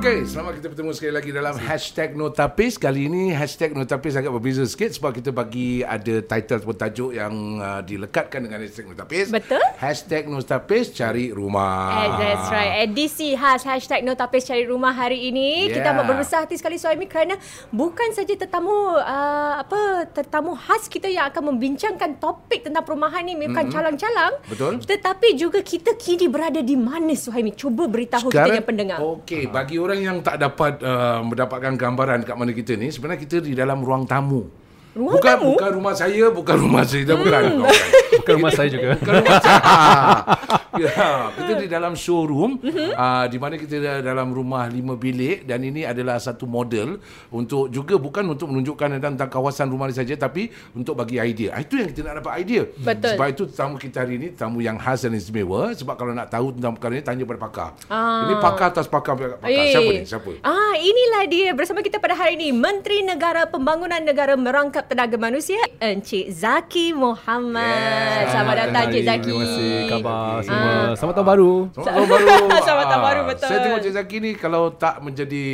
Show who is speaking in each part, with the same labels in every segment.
Speaker 1: Okey, selamat kita bertemu sekali lagi dalam hashtag Notapis. Kali ini hashtag Notapis agak berbeza sikit sebab kita bagi ada title ataupun tajuk yang uh, dilekatkan dengan hashtag Notapis.
Speaker 2: Betul.
Speaker 1: Hashtag Notapis cari rumah.
Speaker 2: Eh, that's right. Edisi khas hashtag Notapis Cari Rumah hari ini.
Speaker 1: Yeah.
Speaker 2: Kita amat berbesar hati sekali Suhaimi kerana bukan saja tetamu uh, apa tetamu khas kita yang akan membincangkan topik tentang perumahan ni bukan mm-hmm. calang-calang.
Speaker 1: Betul.
Speaker 2: Tetapi juga kita kini berada di mana Suhaimi? Cuba beritahu kita yang pendengar.
Speaker 1: Okey, bagi orang yang tak dapat uh, mendapatkan gambaran kat mana kita ni, sebenarnya kita di dalam ruang tamu.
Speaker 2: Ruang
Speaker 1: bukan,
Speaker 2: tamu?
Speaker 1: Bukan rumah saya, bukan rumah saya. Hmm. Bukan.
Speaker 3: Bukan rumah saya juga.
Speaker 1: Bukan rumah saya. ya, kita di dalam showroom uh-huh. uh, di mana kita dalam rumah lima bilik dan ini adalah satu model untuk juga bukan untuk menunjukkan tentang kawasan rumah ni saja tapi untuk bagi idea. Ah, itu yang kita nak dapat idea.
Speaker 2: Betul.
Speaker 1: Sebab itu tamu kita hari ini tamu yang khas dan istimewa sebab kalau nak tahu tentang perkara ini tanya pada pakar.
Speaker 2: Ah.
Speaker 1: Ini pakar atas pakar, pakar.
Speaker 2: Eh.
Speaker 1: Siapa ni? Siapa?
Speaker 2: Ah, inilah dia bersama kita pada hari ini Menteri Negara Pembangunan Negara Merangkap Tenaga Manusia Encik Zaki Muhammad.
Speaker 1: Yeah.
Speaker 2: Selamat datang Encik Zaki.
Speaker 3: Terima kasih khabar semua.
Speaker 2: Ah.
Speaker 3: Selamat tahun baru.
Speaker 1: Selamat tahun baru.
Speaker 2: Selamat tahun
Speaker 1: Ah,
Speaker 2: baru, betul.
Speaker 1: Saya tengok Cik Zaki ni kalau tak menjadi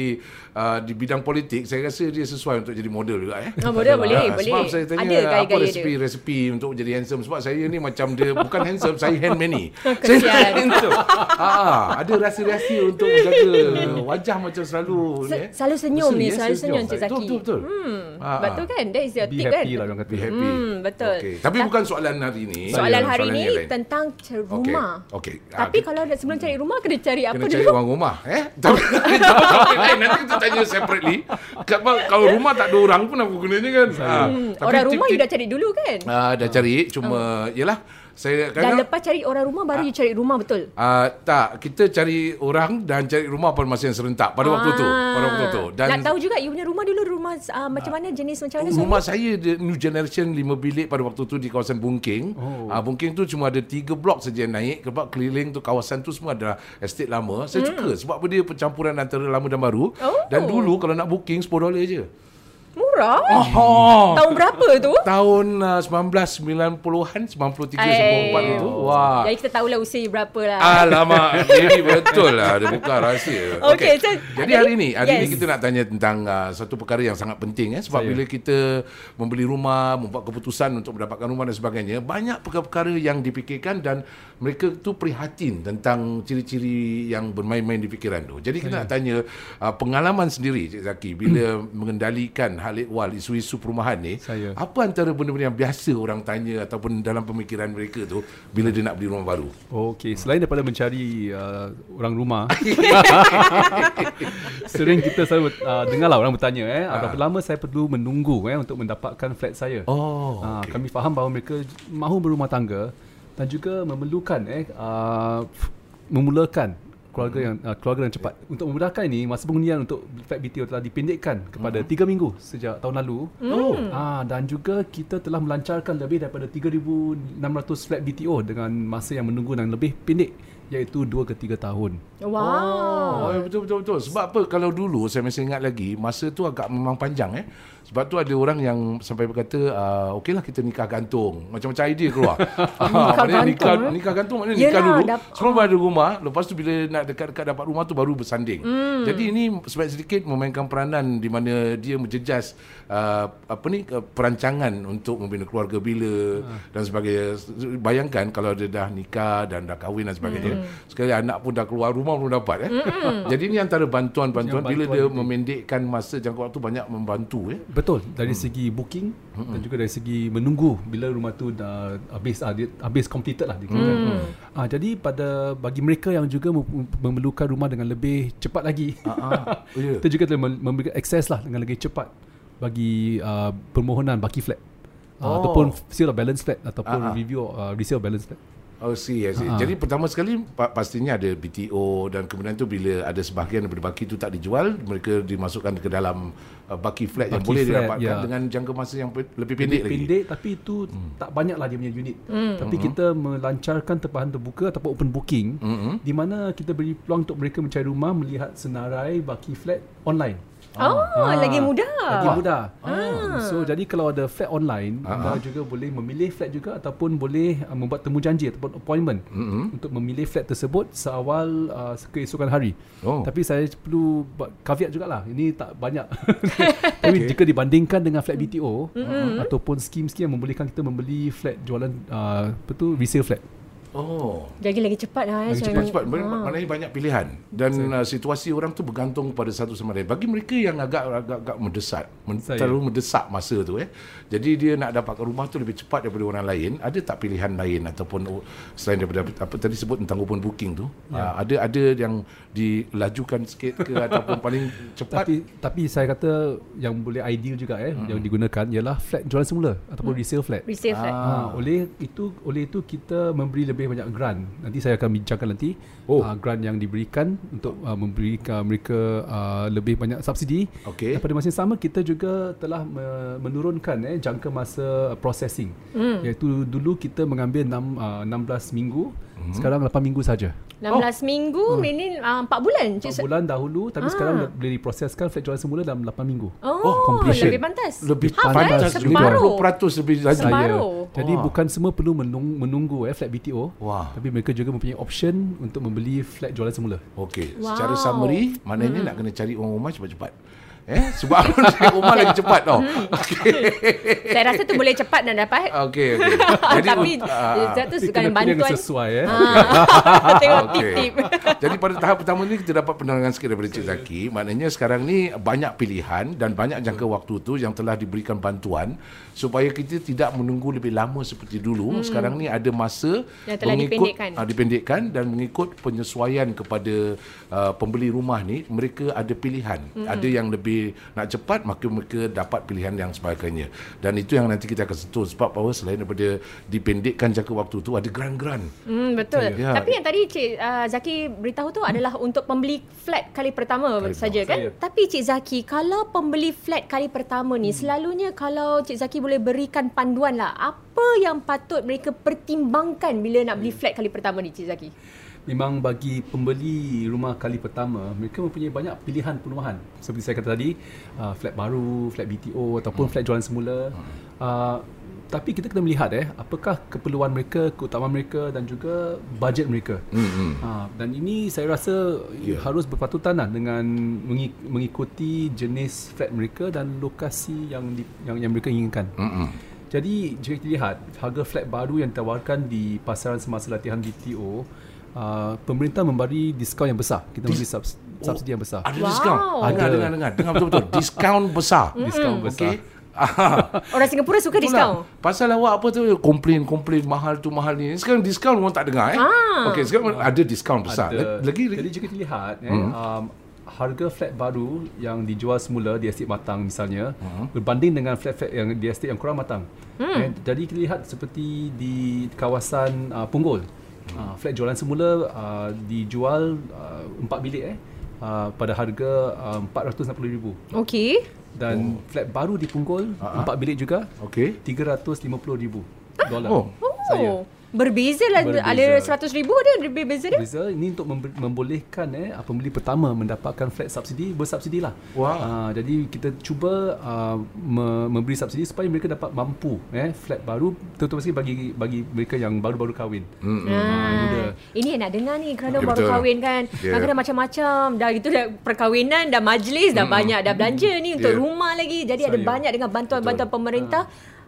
Speaker 1: uh, di bidang politik, saya rasa dia sesuai untuk jadi model juga eh.
Speaker 2: Ah, model boleh,
Speaker 1: Ah,
Speaker 2: boleh.
Speaker 1: Sebab saya tanya
Speaker 2: Ada
Speaker 1: apa
Speaker 2: gaya-gaya dia.
Speaker 1: resipi-resipi untuk jadi handsome sebab saya ni macam dia bukan handsome, saya hand many.
Speaker 2: Kesian.
Speaker 1: saya handsome. ah, ada rahsia-rahsia untuk jaga wajah macam selalu ni eh.
Speaker 2: Se- selalu senyum ni, selalu senyum Encik Zaki.
Speaker 1: Betul, betul, betul.
Speaker 2: Hmm,
Speaker 1: Ah,
Speaker 2: betul kan? That is your
Speaker 3: Be
Speaker 2: tip kan?
Speaker 3: happy lah orang kata.
Speaker 1: Be happy.
Speaker 2: Hmm, betul.
Speaker 1: Okay. Tapi bukan soalan hari ni.
Speaker 2: Soalan hari
Speaker 1: Soalan
Speaker 2: ni
Speaker 1: yang lain.
Speaker 2: tentang cari rumah.
Speaker 1: Okey. Ah,
Speaker 2: Tapi kalau nak sebelum cari rumah kena cari apa
Speaker 1: Kena cari
Speaker 2: dulu?
Speaker 1: orang rumah eh tapi nanti kita tanya separately kalau, kalau rumah tak ada orang pun apa gunanya kan ha,
Speaker 2: Hmm, orang rumah you dah cari dulu kan?
Speaker 1: uh, dah cari cuma yalah saya
Speaker 2: Dan
Speaker 1: kadang
Speaker 2: lepas cari orang rumah baru you cari rumah betul?
Speaker 1: uh, tak kita cari orang dan cari rumah pada masa yang serentak pada waktu tu pada waktu tu dan
Speaker 2: Ah. Nak tahu juga you punya rumah dulu rumah uh, macam mana jenis macam mana
Speaker 1: Rumah saya dia new generation 5 bilik pada waktu tu di kawasan Bungking. Oh. Uh, Bungking tu cuma ada 3 blok saja yang naik sebab keliling tu kawasan tu semua adalah estate lama. Saya hmm. suka sebab dia percampuran antara lama dan baru.
Speaker 2: Oh.
Speaker 1: Dan dulu kalau nak booking 10 dolar je.
Speaker 2: Murah?
Speaker 1: Oh.
Speaker 2: Tahun berapa tu?
Speaker 1: Tahun uh, 1990-an 93 94 itu. Wah.
Speaker 2: Jadi kita tahulah usia you berapa lah.
Speaker 1: Alamak, jadi betul lah dia buka rahsia.
Speaker 2: Okey, so-
Speaker 1: jadi hari ni, hari
Speaker 2: Yes.
Speaker 1: ni kita nak tanya tentang uh, satu perkara yang sangat penting eh sebab
Speaker 3: Saya.
Speaker 1: bila kita membeli rumah, membuat keputusan untuk mendapatkan rumah dan sebagainya, banyak perkara-perkara yang dipikirkan dan mereka tu prihatin tentang ciri-ciri yang bermain-main di fikiran tu. Jadi kita nak tanya uh, pengalaman sendiri Cik Zaki bila mengendalikan hal ehwal isu-isu perumahan ni,
Speaker 3: Saya.
Speaker 1: apa antara benda-benda yang biasa orang tanya ataupun dalam pemikiran mereka tu bila dia nak beli rumah baru?
Speaker 3: Okey, selain daripada mencari uh, orang rumah, sering kita selalu uh, dengarlah orang bertanya eh, uh. berapa lama saya perlu menunggu eh untuk mendapatkan flat saya.
Speaker 1: Oh,
Speaker 3: Ah,
Speaker 1: okey.
Speaker 3: kami faham bahawa mereka mahu berumah tangga dan juga memerlukan eh uh, memulakan keluarga yang uh, keluarga yang cepat. Untuk memudahkan ini, masa pengundian untuk flat BTO telah dipendekkan kepada 3 minggu sejak tahun lalu.
Speaker 1: Oh.
Speaker 3: Ah dan juga kita telah melancarkan lebih daripada 3600 flat BTO dengan masa yang menunggu yang lebih pendek iaitu 2 ke 3 tahun.
Speaker 2: Wow.
Speaker 1: Oh, ya, betul betul betul. Sebab apa kalau dulu saya masih ingat lagi masa tu agak memang panjang eh. Sebab tu ada orang yang sampai berkata uh, okeylah kita nikah gantung. Macam-macam idea keluar. Ah,
Speaker 2: Nikah
Speaker 1: maknanya nikah
Speaker 2: gantung, eh?
Speaker 1: nikah gantung maknanya
Speaker 2: Yelah,
Speaker 1: nikah dulu.
Speaker 2: dap-
Speaker 1: Sebelum ada rumah, lepas tu bila nak dekat-dekat dapat rumah tu baru bersanding. Hmm. Jadi ini sebaik sedikit memainkan peranan di mana dia menjejas uh, apa ni uh, perancangan untuk membina keluarga bila dan sebagainya. Bayangkan kalau dia dah nikah dan dah kahwin dan sebagainya. Sekali anak pun dah keluar rumah belum dapat eh. Jadi ini antara bantuan-bantuan bila dia
Speaker 3: itu.
Speaker 1: memendekkan masa jangka waktu banyak membantu eh.
Speaker 3: Betul dari hmm. segi booking hmm. dan juga dari segi menunggu bila rumah tu dah habis ah, dia habis completed lah dikirakan. Hmm. Ah jadi pada bagi mereka yang juga mem- memerlukan rumah dengan lebih cepat lagi.
Speaker 1: Oh, ya.
Speaker 3: Kita juga telah mem- memberikan akses lah dengan lebih cepat bagi uh, permohonan baki flat. Uh,
Speaker 1: Oh.
Speaker 3: ataupun sale of balance flat ataupun
Speaker 1: ah.
Speaker 3: review uh, resale balance flat.
Speaker 1: Oh see, see.
Speaker 3: Ha.
Speaker 1: Jadi pertama sekali pa- pastinya ada BTO dan kemudian tu bila ada sebahagian daripada baki tu tak dijual, mereka dimasukkan ke dalam uh, baki flat yang
Speaker 3: Baki
Speaker 1: boleh
Speaker 3: flat,
Speaker 1: didapatkan
Speaker 3: ya.
Speaker 1: dengan jangka masa yang pe- lebih pendek lagi.
Speaker 3: pendek tapi itu hmm. tak banyak lah dia punya unit. Hmm. Tapi kita melancarkan tempahan terbuka ataupun open booking
Speaker 1: Hmm.
Speaker 3: di mana kita beri peluang untuk mereka mencari rumah melihat senarai baki flat online.
Speaker 2: Oh, lagi muda.
Speaker 3: Lagi mudah. So jadi kalau ada flat online, anda juga boleh memilih flat juga ataupun boleh uh, membuat temu janji ataupun appointment mm-hmm. untuk memilih flat tersebut seawal uh, keesokan hari.
Speaker 1: Oh.
Speaker 3: Tapi saya perlu buat caveat jugalah. Ini tak banyak. Tapi
Speaker 1: Okay.
Speaker 3: jika dibandingkan dengan flat BTO mm-hmm. ataupun skim-skim yang membolehkan kita membeli flat jualan uh, apa tu resale flat.
Speaker 1: Oh.
Speaker 2: Jadi lagi cepat lah. eh,
Speaker 3: Lagi.
Speaker 1: Cepat-cepat Mak- Maknanya banyak pilihan Dan uh, situasi orang tu bergantung pada satu sama lain Bagi mereka yang agak agak, agak mendesak men,
Speaker 3: Saya.
Speaker 1: Terlalu mendesak masa tu eh Jadi dia nak dapatkan rumah tu lebih cepat daripada orang lain Ada tak pilihan lain Ataupun oh, selain daripada Apa tadi sebut tentang open booking tu ya. uh, Ada ada yang dilajukan sikit ke Ataupun paling cepat
Speaker 3: Tapi tapi saya kata yang boleh ideal juga eh yang digunakan ialah flat jualan semula ataupun resale flat.
Speaker 2: Resale flat.
Speaker 3: Ah, oleh itu oleh itu kita memberi lebih banyak grant. Nanti saya akan bincangkan nanti
Speaker 1: Oh.
Speaker 3: uh, grant yang diberikan untuk uh, memberikan mereka uh, lebih banyak subsidi.
Speaker 1: Okey.
Speaker 3: Dan pada masa yang sama kita juga telah me- menurunkan eh jangka masa processing. Mm. Iaitu dulu kita mengambil 6 uh, 16 minggu, mm. sekarang 8 minggu saja.
Speaker 2: 16 minggu, ini uh, 4 bulan. Cik
Speaker 3: 4 bulan dahulu tapi sekarang dah boleh diproseskan flat jualan semula dalam 8 minggu.
Speaker 2: Oh,
Speaker 3: completion.
Speaker 2: lebih pantas.
Speaker 1: Lebih pantas
Speaker 2: eh?
Speaker 1: juga
Speaker 2: Separuh.
Speaker 1: 20% lebih lagi
Speaker 2: Separuh.
Speaker 3: Jadi
Speaker 1: Wah.
Speaker 3: bukan semua perlu menung, menunggu eh flat BTO.
Speaker 1: Wah.
Speaker 3: Tapi mereka juga mempunyai option untuk membeli flat jualan semula.
Speaker 1: Okey,
Speaker 2: Wow.
Speaker 1: secara summary maknanya nak kena cari orang rumah cepat-cepat. Eh, sebab cari rumah lagi cepat tau. Okey.
Speaker 2: Saya rasa tu boleh cepat nak dapat.
Speaker 1: Okey, okey. Jadi
Speaker 2: Tapi uh, tu
Speaker 3: Tapi
Speaker 2: sukan
Speaker 3: kena pilih yang
Speaker 2: bantuan.
Speaker 3: sesuai eh.
Speaker 2: Ah, Tengok
Speaker 1: Okey.
Speaker 2: tip-tip.
Speaker 1: Jadi pada tahap pertama ni kita dapat penerangan sikit daripada Cik Zaki. Maknanya sekarang ni banyak pilihan dan banyak jangka waktu tu yang telah diberikan bantuan supaya kita tidak menunggu lebih lama seperti dulu. Hmm. Sekarang ni ada masa
Speaker 2: Yang telah dipendekkan.
Speaker 1: uh, dipendekkan dan mengikut penyesuaian kepada uh, pembeli rumah ni mereka ada pilihan. Hmm. Ada yang lebih nak cepat maka mereka dapat pilihan yang sebagainya. Dan itu yang nanti kita akan sentuh sebab bahawa selain daripada dipendekkan jangka waktu tu ada grant-grant.
Speaker 2: Hmm, betul.
Speaker 1: Ya.
Speaker 2: Tapi yang tadi Cik uh, Zaki beritahu tu adalah untuk pembeli flat kali pertama
Speaker 1: Kali
Speaker 2: saja kan?
Speaker 3: saya.
Speaker 2: Tapi Cik Zaki, kalau pembeli flat kali pertama ni, selalunya kalau Cik Zaki boleh berikan panduan lah, apa yang patut mereka pertimbangkan bila nak beli flat kali pertama ni Cik Zaki?
Speaker 3: Memang bagi pembeli rumah kali pertama, mereka mempunyai banyak pilihan perumahan. Seperti saya kata tadi, uh, flat baru, flat BTO ataupun flat jualan semula. Uh, tapi kita kena melihat eh, apakah keperluan mereka, keutamaan mereka dan juga bajet mereka.
Speaker 1: Hmm.
Speaker 3: Ha, dan ini saya rasa yeah. harus berpatutan lah dengan mengi- mengikuti jenis flat mereka dan lokasi yang di, yang, yang mereka inginkan.
Speaker 1: Hmm.
Speaker 3: Jadi jika kita lihat harga flat baru yang ditawarkan di pasaran semasa latihan BTO, uh, pemerintah memberi diskaun yang besar. Kita memberi subs, subsidi yang besar.
Speaker 1: Ada
Speaker 2: Wow.
Speaker 1: diskaun. Dengar,
Speaker 3: Ada.
Speaker 1: dengar, dengar. Dengar betul-betul. diskaun besar.
Speaker 3: Diskaun besar.
Speaker 1: Okey. Ah,
Speaker 2: Orang Singapura suka diskaun.
Speaker 1: Pasal awak apa tu komplain komplain mahal tu mahal ni. Sekarang diskaun orang tak dengar eh.
Speaker 2: Ah.
Speaker 1: Okey, sekarang ada diskaun besar.
Speaker 3: Ada.
Speaker 1: Lagi
Speaker 3: Jadi
Speaker 1: lagi.
Speaker 3: jika kita lihat eh, um, harga flat baru yang dijual semula di estate matang misalnya berbanding dengan flat-flat yang di estate yang kurang matang. Eh, jadi kita lihat seperti di kawasan uh, Punggol. Uh, flat jualan semula uh, dijual uh, 4 bilik eh uh, pada harga uh, 460,000
Speaker 2: Okey.
Speaker 3: dan flat baru di Punggol
Speaker 1: Ah, ah.
Speaker 3: 4 bilik juga
Speaker 1: Okey.
Speaker 3: 350,000 dolar.
Speaker 1: Oh.
Speaker 3: Saya.
Speaker 2: Berbeza lah
Speaker 3: Berbeza.
Speaker 2: ada 100 ribu dia lebih beza dia.
Speaker 3: Beza ini untuk mem- membolehkan eh pembeli pertama mendapatkan flat subsidi bersubsidi lah.
Speaker 1: Wah.
Speaker 3: Uh, jadi kita cuba uh, me- memberi subsidi supaya mereka dapat mampu eh flat baru terutama sekali bagi bagi mereka yang baru-baru kahwin.
Speaker 1: Hmm.
Speaker 2: Ah,
Speaker 3: muda.
Speaker 2: ini yang nak dengar ni kerana
Speaker 1: Ya,
Speaker 2: baru
Speaker 1: betul.
Speaker 2: kahwin kan.
Speaker 1: Ya.
Speaker 2: Kadang-kadang macam-macam. Dah gitu dah perkahwinan, dah majlis, dah banyak dah belanja ni untuk
Speaker 1: Ya.
Speaker 2: rumah lagi. Jadi ada
Speaker 3: Saya.
Speaker 2: banyak dengan bantuan-bantuan pemerintah.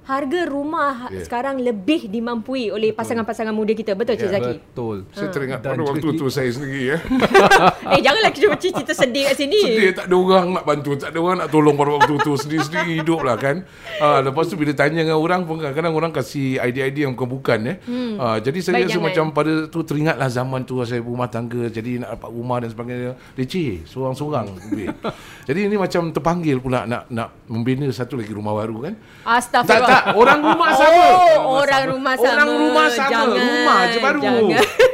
Speaker 2: Harga rumah
Speaker 1: Ya.
Speaker 2: sekarang lebih dimampui oleh pasangan-pasangan muda kita. Betul Cik
Speaker 1: Ya,
Speaker 2: Zaki?
Speaker 3: Betul.
Speaker 1: Saya teringat pada waktu tu saya sendiri eh.
Speaker 2: eh janganlah kita cerita sedih kat sini.
Speaker 1: Sedih tak ada orang nak bantu, tak ada orang nak tolong pada waktu tu sendiri-sendiri hidup lah kan. Ah, lepas tu bila tanya dengan orang pun kadang-kadang orang kasih idea-idea yang bukan-bukan eh. Ah, jadi saya
Speaker 2: Baik,
Speaker 1: rasa
Speaker 2: jangan.
Speaker 1: macam pada tu teringatlah zaman tu saya rumah tangga jadi nak dapat rumah dan sebagainya leceh seorang-seorang duit. jadi ini macam terpanggil pula nak nak membina satu lagi rumah baru kan.
Speaker 2: Astagfirullah.
Speaker 1: tak, tak, orang rumah sama.
Speaker 2: Oh, orang rumah sama.
Speaker 1: Orang rumah sama.
Speaker 2: Jangan,
Speaker 1: rumah je baru.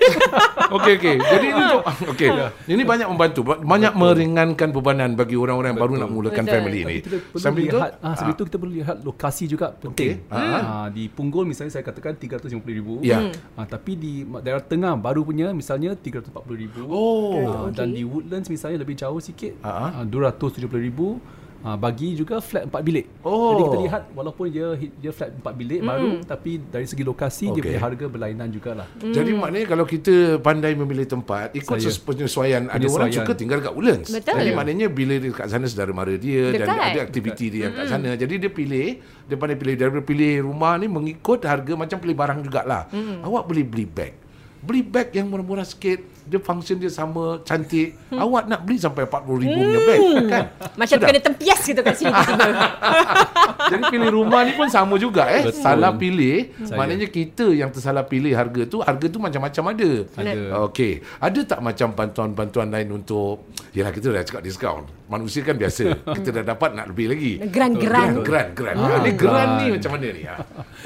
Speaker 1: okey okey. Jadi ini okey. Ini banyak membantu, banyak meringankan bebanan bagi orang-orang yang baru nak mulakan
Speaker 2: Betul.
Speaker 1: family ini. Sambil itu,
Speaker 3: lihat, ah, sambil itu kita perlu lihat lokasi juga penting.
Speaker 1: Okey.
Speaker 3: Ah, di Punggol misalnya saya katakan 350,000.
Speaker 1: Ya.
Speaker 3: Ah, tapi di daerah tengah baru punya misalnya 340,000.
Speaker 1: Oh.
Speaker 3: Ah, dan di Woodlands misalnya lebih jauh sikit
Speaker 1: Ah.
Speaker 3: uh 270,000 uh, bagi juga flat 4 bilik.
Speaker 1: Oh.
Speaker 3: Jadi kita lihat walaupun dia dia flat 4 bilik baru tapi dari segi lokasi dia
Speaker 1: Okey.
Speaker 3: punya harga berlainan jugalah.
Speaker 1: Jadi maknanya kalau kita pandai memilih tempat ikut
Speaker 3: Saya.
Speaker 1: penyesuaian. Ada orang suka tinggal kat Woodlands.
Speaker 2: Betul.
Speaker 1: Jadi maknanya bila dia kat sana saudara mara dia dan
Speaker 2: Dekat.
Speaker 1: ada aktiviti dia kat sana. Jadi dia pilih dia pandai pilih daripada pilih rumah ni mengikut harga macam pilih barang jugalah. Awak boleh beli beg. Beli beg yang murah-murah sikit, dia function dia sama, cantik. Awak nak beli sampai 40 ribu punya beg kan?
Speaker 2: Macam kena tempias gitu kat sini.
Speaker 1: Jadi pilih rumah ni pun sama juga eh.
Speaker 3: Betul.
Speaker 1: Salah pilih,
Speaker 3: Saya.
Speaker 1: maknanya kita yang tersalah pilih harga tu, harga tu macam-macam ada.
Speaker 3: Ada.
Speaker 1: Okey. Ada tak macam bantuan-bantuan lain untuk Yalah kita dah cakap diskaun. Manusia kan biasa. kita dah dapat nak lebih lagi.
Speaker 2: Geran-geran.
Speaker 1: Geran, geran.
Speaker 3: Ah,
Speaker 1: ni geran ni
Speaker 3: geran.
Speaker 1: macam mana ni? Ha.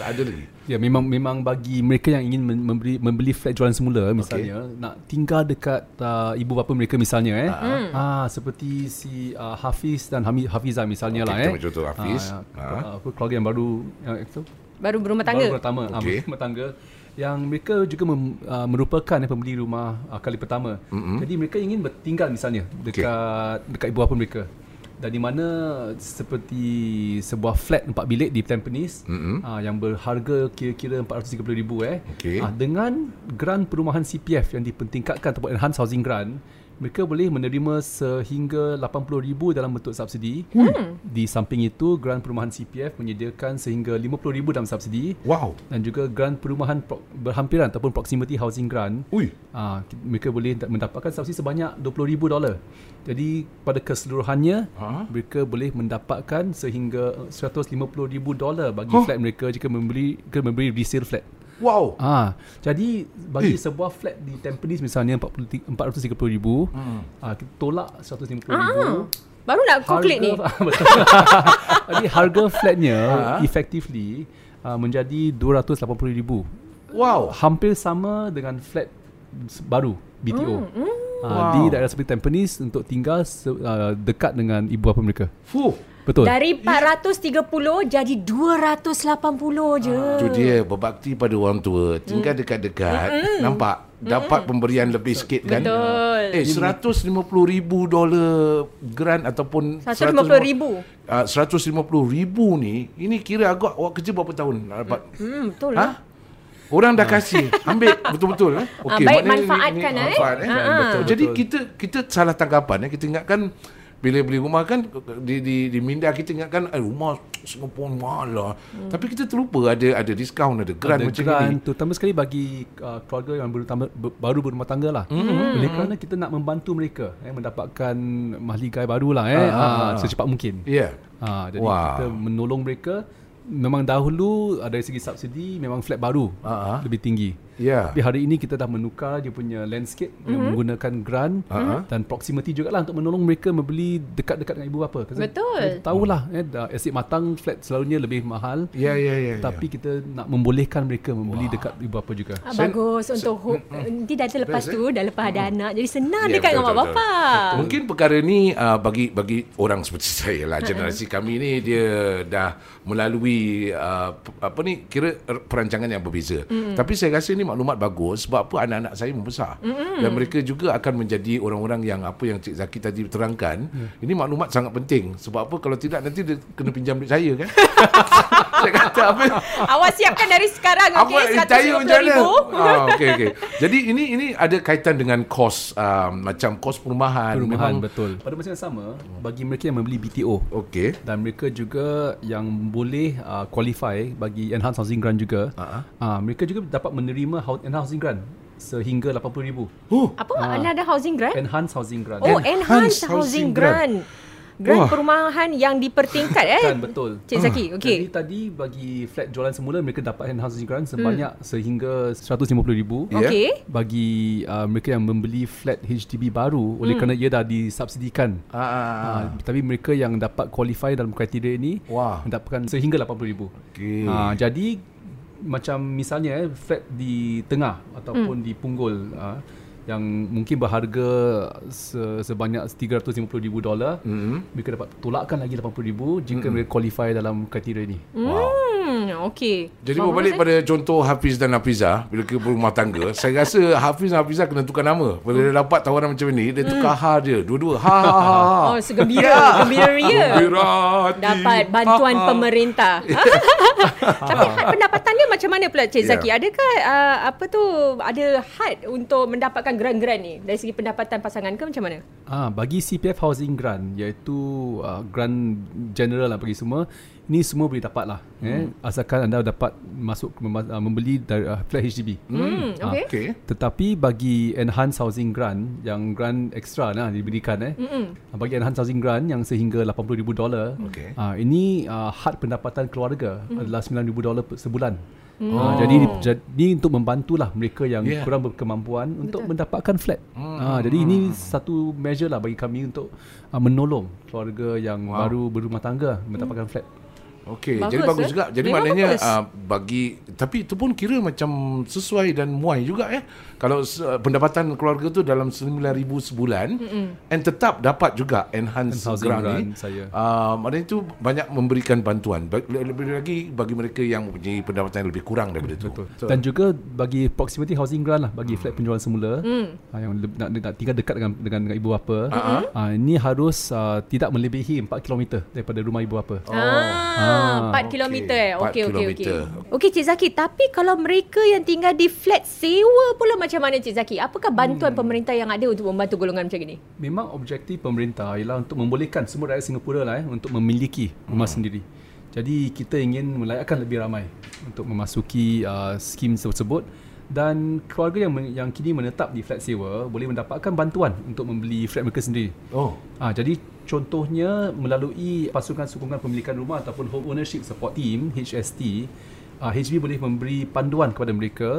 Speaker 1: Ada lagi.
Speaker 3: Ya memang memang bagi mereka yang ingin mem- membeli membeli flat jualan semula misalnya nak tinggal dekat uh, ibu bapa mereka misalnya eh. Ah seperti si uh, Hafiz dan Hamid Hafizah misalnya
Speaker 1: Okey,
Speaker 3: lah
Speaker 1: kita
Speaker 3: eh.
Speaker 1: ambil contoh Hafiz.
Speaker 3: Ah,
Speaker 1: Ah.
Speaker 3: apa keluarga yang baru yang itu
Speaker 2: Baru berumah
Speaker 3: baru
Speaker 2: tangga.
Speaker 3: pertama ah,
Speaker 1: Okey.
Speaker 3: rumah tangga yang mereka juga mem, uh, merupakan eh, pembeli rumah uh, kali pertama. Mm-hmm. Jadi mereka ingin bertinggal misalnya dekat okay. dekat ibu bapa mereka. Dan di mana seperti sebuah flat 4 bilik di Tampines mm-hmm. uh, yang berharga kira-kira 430,000 eh.
Speaker 1: Okey.
Speaker 3: Ah, dengan grant perumahan CPF yang dipentingkatkan ataupun enhanced housing grant mereka boleh menerima sehingga 80,000 dalam bentuk subsidi. Hmm. Di samping itu, grant perumahan CPF menyediakan sehingga 50,000 dalam subsidi
Speaker 1: Wow.
Speaker 3: dan juga grant perumahan pro- berhampiran ataupun proximity housing grant
Speaker 1: Ui.
Speaker 3: ah ki- mereka boleh da- mendapatkan subsidi sebanyak 20,000 dolar. Jadi pada keseluruhannya
Speaker 1: Ha?
Speaker 3: mereka boleh mendapatkan sehingga 150,000 dolar bagi
Speaker 1: Huh?
Speaker 3: flat mereka jika membeli jika membeli resale flat.
Speaker 1: Wow.
Speaker 3: Ah, jadi bagi
Speaker 1: Eh.
Speaker 3: sebuah flat di Tampines misalnya 40 430,000, hmm. ah kita tolak 150,000.
Speaker 2: Ah, Baru nak calculate ni.
Speaker 3: Betul. Jadi harga flatnya
Speaker 1: Ha?
Speaker 3: effectively uh, menjadi 280,000.
Speaker 1: Wow.
Speaker 3: Hampir sama dengan flat baru BTO.
Speaker 2: Hmm,
Speaker 3: Uh,
Speaker 1: Wow.
Speaker 3: Di daerah seperti Tampines untuk tinggal uh, dekat dengan ibu bapa mereka.
Speaker 1: Fuh.
Speaker 3: Betul.
Speaker 2: Dari 430 jadi 280 je.
Speaker 1: Itu dia berbakti pada orang tua. Tinggal dekat-dekat. Nampak? Dapat pemberian lebih sikit kan?
Speaker 2: Betul.
Speaker 1: Eh, 150 ribu dolar grant ataupun
Speaker 2: 150 ribu.
Speaker 1: Uh, 150 ribu ni, ini kira agak awak kerja berapa tahun nak dapat?
Speaker 2: Hmm, betul
Speaker 1: Ha?
Speaker 2: lah.
Speaker 1: Orang dah kasih, ambil betul-betul eh.
Speaker 2: Ah, baik, manfaatkan, eh.
Speaker 1: manfaat, eh.
Speaker 2: Ah, ah.
Speaker 3: Betul,
Speaker 1: Jadi
Speaker 3: betul.
Speaker 1: kita kita salah tanggapan eh. Kita ingatkan bila beli rumah kan di di di minda kita ingatkan eh, rumah Singapura mahal lah. Hmm. Tapi kita terlupa ada ada diskaun, ada grant
Speaker 3: ada
Speaker 1: macam
Speaker 3: grant,
Speaker 1: ni.
Speaker 3: terutama sekali bagi uh, keluarga yang baru, tama, ber, baru berumah tangga lah. Mm-hmm. Oleh kerana kita nak membantu mereka eh, mendapatkan mahligai baru lah eh,
Speaker 1: Ah, ah,
Speaker 3: ah,
Speaker 1: ah.
Speaker 3: secepat mungkin.
Speaker 1: Ya.
Speaker 3: Ha, jadi wow. kita menolong mereka memang dahulu dari segi subsidi memang flat baru
Speaker 1: ah.
Speaker 3: lebih tinggi.
Speaker 1: Ya.
Speaker 3: Tapi hari ini kita dah menukar dia punya landscape mm-hmm. yang menggunakan grant
Speaker 1: ah.
Speaker 3: dan proximity juga lah untuk menolong mereka membeli dekat-dekat dengan ibu bapa. Pasal
Speaker 2: Betul.
Speaker 3: Tahulah eh dah asyik matang flat selalunya lebih mahal.
Speaker 1: Ya ya ya.
Speaker 3: Tapi kita nak membolehkan mereka membeli dekat ibu bapa juga.
Speaker 2: Ah, bagus untuk ho- nanti dah lepas tu dah lepas ada anak jadi senang
Speaker 1: Ya,
Speaker 2: dekat dengan mak
Speaker 1: betul,
Speaker 2: bapak.
Speaker 1: Mungkin perkara ni uh, bagi bagi orang seperti saya lah generasi kami ni dia dah melalui uh, apa ni kira er- perancangan yang berbeza. Mm. Tapi saya rasa ni maklumat bagus sebab apa anak-anak saya membesar mm. dan mereka juga akan menjadi orang-orang yang apa yang Cik Zaki tadi terangkan. Mm. Ini maklumat sangat penting sebab apa kalau tidak nanti dia kena pinjam duit saya kan. saya kata apa
Speaker 2: Awak siapkan dari sekarang
Speaker 1: apa
Speaker 2: okey
Speaker 1: daya macam
Speaker 2: 150
Speaker 1: mana?
Speaker 2: ribu.
Speaker 1: Ah, okey okey. Jadi ini ini ada kaitan dengan kos um, macam kos perumahan.
Speaker 3: Perumahan
Speaker 1: Memang
Speaker 3: betul. Pada masa yang sama bagi mereka yang membeli BTO
Speaker 1: okey.
Speaker 3: dan mereka juga yang boleh uh, qualify bagi enhanced housing grant juga.
Speaker 1: Ah,
Speaker 3: Uh, mereka juga dapat menerima enhanced housing grant sehingga 80,000.
Speaker 1: Oh,
Speaker 2: Apa? Another housing grant?
Speaker 3: Enhanced housing grant.
Speaker 2: Oh,
Speaker 1: Enhanced
Speaker 2: enhanced housing
Speaker 1: housing grant.
Speaker 2: grant. Grant
Speaker 1: Wah.
Speaker 2: perumahan yang dipertingkat eh.
Speaker 3: Kan betul.
Speaker 2: Cik Zaki,
Speaker 3: Jadi
Speaker 2: okey.
Speaker 3: tadi bagi flat jualan semula mereka dapat enhanced housing grant sebanyak hmm. sehingga 150,000.
Speaker 1: Ya.
Speaker 2: Okey.
Speaker 3: Bagi uh, mereka yang membeli flat HDB baru oleh kerana ia dah disubsidikan.
Speaker 1: Ah, ah, ah.
Speaker 3: Uh, tapi mereka yang dapat qualify dalam kriteria ini
Speaker 1: Wah.
Speaker 3: mendapatkan sehingga 80,000.
Speaker 1: Okey.
Speaker 3: Uh, jadi macam misalnya eh, flat di tengah ataupun di punggul uh, yang mungkin berharga se- sebanyak 350,000 dolar
Speaker 1: Mhm.
Speaker 3: mereka dapat tolakkan lagi 80,000 jika mereka qualify dalam kriteria ini.
Speaker 1: Wow.
Speaker 2: Hmm, okey.
Speaker 1: Jadi
Speaker 2: Faham
Speaker 1: berbalik pada contoh Hafiz dan Hafizah bila ke rumah tangga, saya rasa Hafiz dan Hafizah kena tukar nama. Bila dia dapat tawaran macam ni, dia tukar ha dia. Dua-dua. Ha ha ha. ha.
Speaker 2: Oh, segembira, gembira ria.
Speaker 1: Gembira hati.
Speaker 2: Dapat bantuan
Speaker 1: Ha, ha.
Speaker 2: pemerintah. Tapi had pendapatan dia macam mana pula Cik
Speaker 1: Ya.
Speaker 2: Zaki? Adakah uh, apa tu ada had untuk mendapatkan grant-grant ni dari segi pendapatan pasangan ke macam mana?
Speaker 3: Ah, bagi CPF Housing Grant iaitu uh, grant general lah bagi semua ini semua boleh dapat lah eh, asalkan anda dapat masuk uh, membeli dari uh, flat HDB.
Speaker 2: Hmm,
Speaker 3: Ah,
Speaker 2: okey.
Speaker 1: Okey.
Speaker 3: Tetapi bagi enhanced housing grant yang grant extra lah diberikan eh.
Speaker 2: Mm-mm.
Speaker 3: Ah, Bagi enhanced housing grant yang sehingga 80,000 dolar.
Speaker 1: Okey.
Speaker 3: Ah, ini uh, had pendapatan keluarga adalah 9,000 dolar sebulan.
Speaker 2: Hmm.
Speaker 3: Ah, jadi jadi untuk membantulah mereka yang
Speaker 1: Yeah.
Speaker 3: kurang berkemampuan untuk mendapatkan flat. Ah, jadi ini satu measure lah bagi kami untuk uh, menolong keluarga yang
Speaker 1: Wow.
Speaker 3: baru berumah tangga mendapatkan flat.
Speaker 1: Okey, jadi bagus
Speaker 2: eh?
Speaker 1: juga. Jadi
Speaker 2: Memang
Speaker 1: maknanya
Speaker 2: bagus.
Speaker 1: uh, bagi tapi itu pun kira macam sesuai dan muai juga ya. Kalau uh, pendapatan keluarga tu dalam 9000 sebulan mm and tetap dapat juga
Speaker 3: housing
Speaker 1: grant, ni.
Speaker 3: saya.
Speaker 1: Uh, maknanya itu banyak memberikan bantuan. Ba- Lebih lagi bagi mereka yang mempunyai pendapatan yang lebih kurang daripada itu.
Speaker 3: Betul. Dan juga bagi proximity housing grant lah bagi flat penjualan semula hmm. uh, yang le- nak, nak tinggal dekat dengan dengan, dengan ibu bapa. Uh-huh. Uh, ini harus uh, tidak melebihi 4 km daripada rumah ibu bapa.
Speaker 2: Oh. Ah, 4
Speaker 1: okey.
Speaker 2: kilometer eh. Okey okey okey. Okey Cik Zaki, tapi kalau mereka yang tinggal di flat sewa pula macam mana Cik Zaki? Apakah bantuan
Speaker 1: Hmm.
Speaker 2: pemerintah yang ada untuk membantu golongan macam ini?
Speaker 3: Memang objektif pemerintah ialah untuk membolehkan semua rakyat Singapura lah eh, untuk memiliki rumah
Speaker 1: Hmm.
Speaker 3: sendiri. Jadi kita ingin melayakkan lebih ramai untuk memasuki uh, skim tersebut dan keluarga yang yang kini menetap di flat sewa boleh mendapatkan bantuan untuk membeli flat mereka sendiri.
Speaker 1: Oh.
Speaker 3: Ah, jadi contohnya melalui pasukan sokongan pemilikan rumah ataupun home ownership support team HST, ah, HB boleh memberi panduan kepada mereka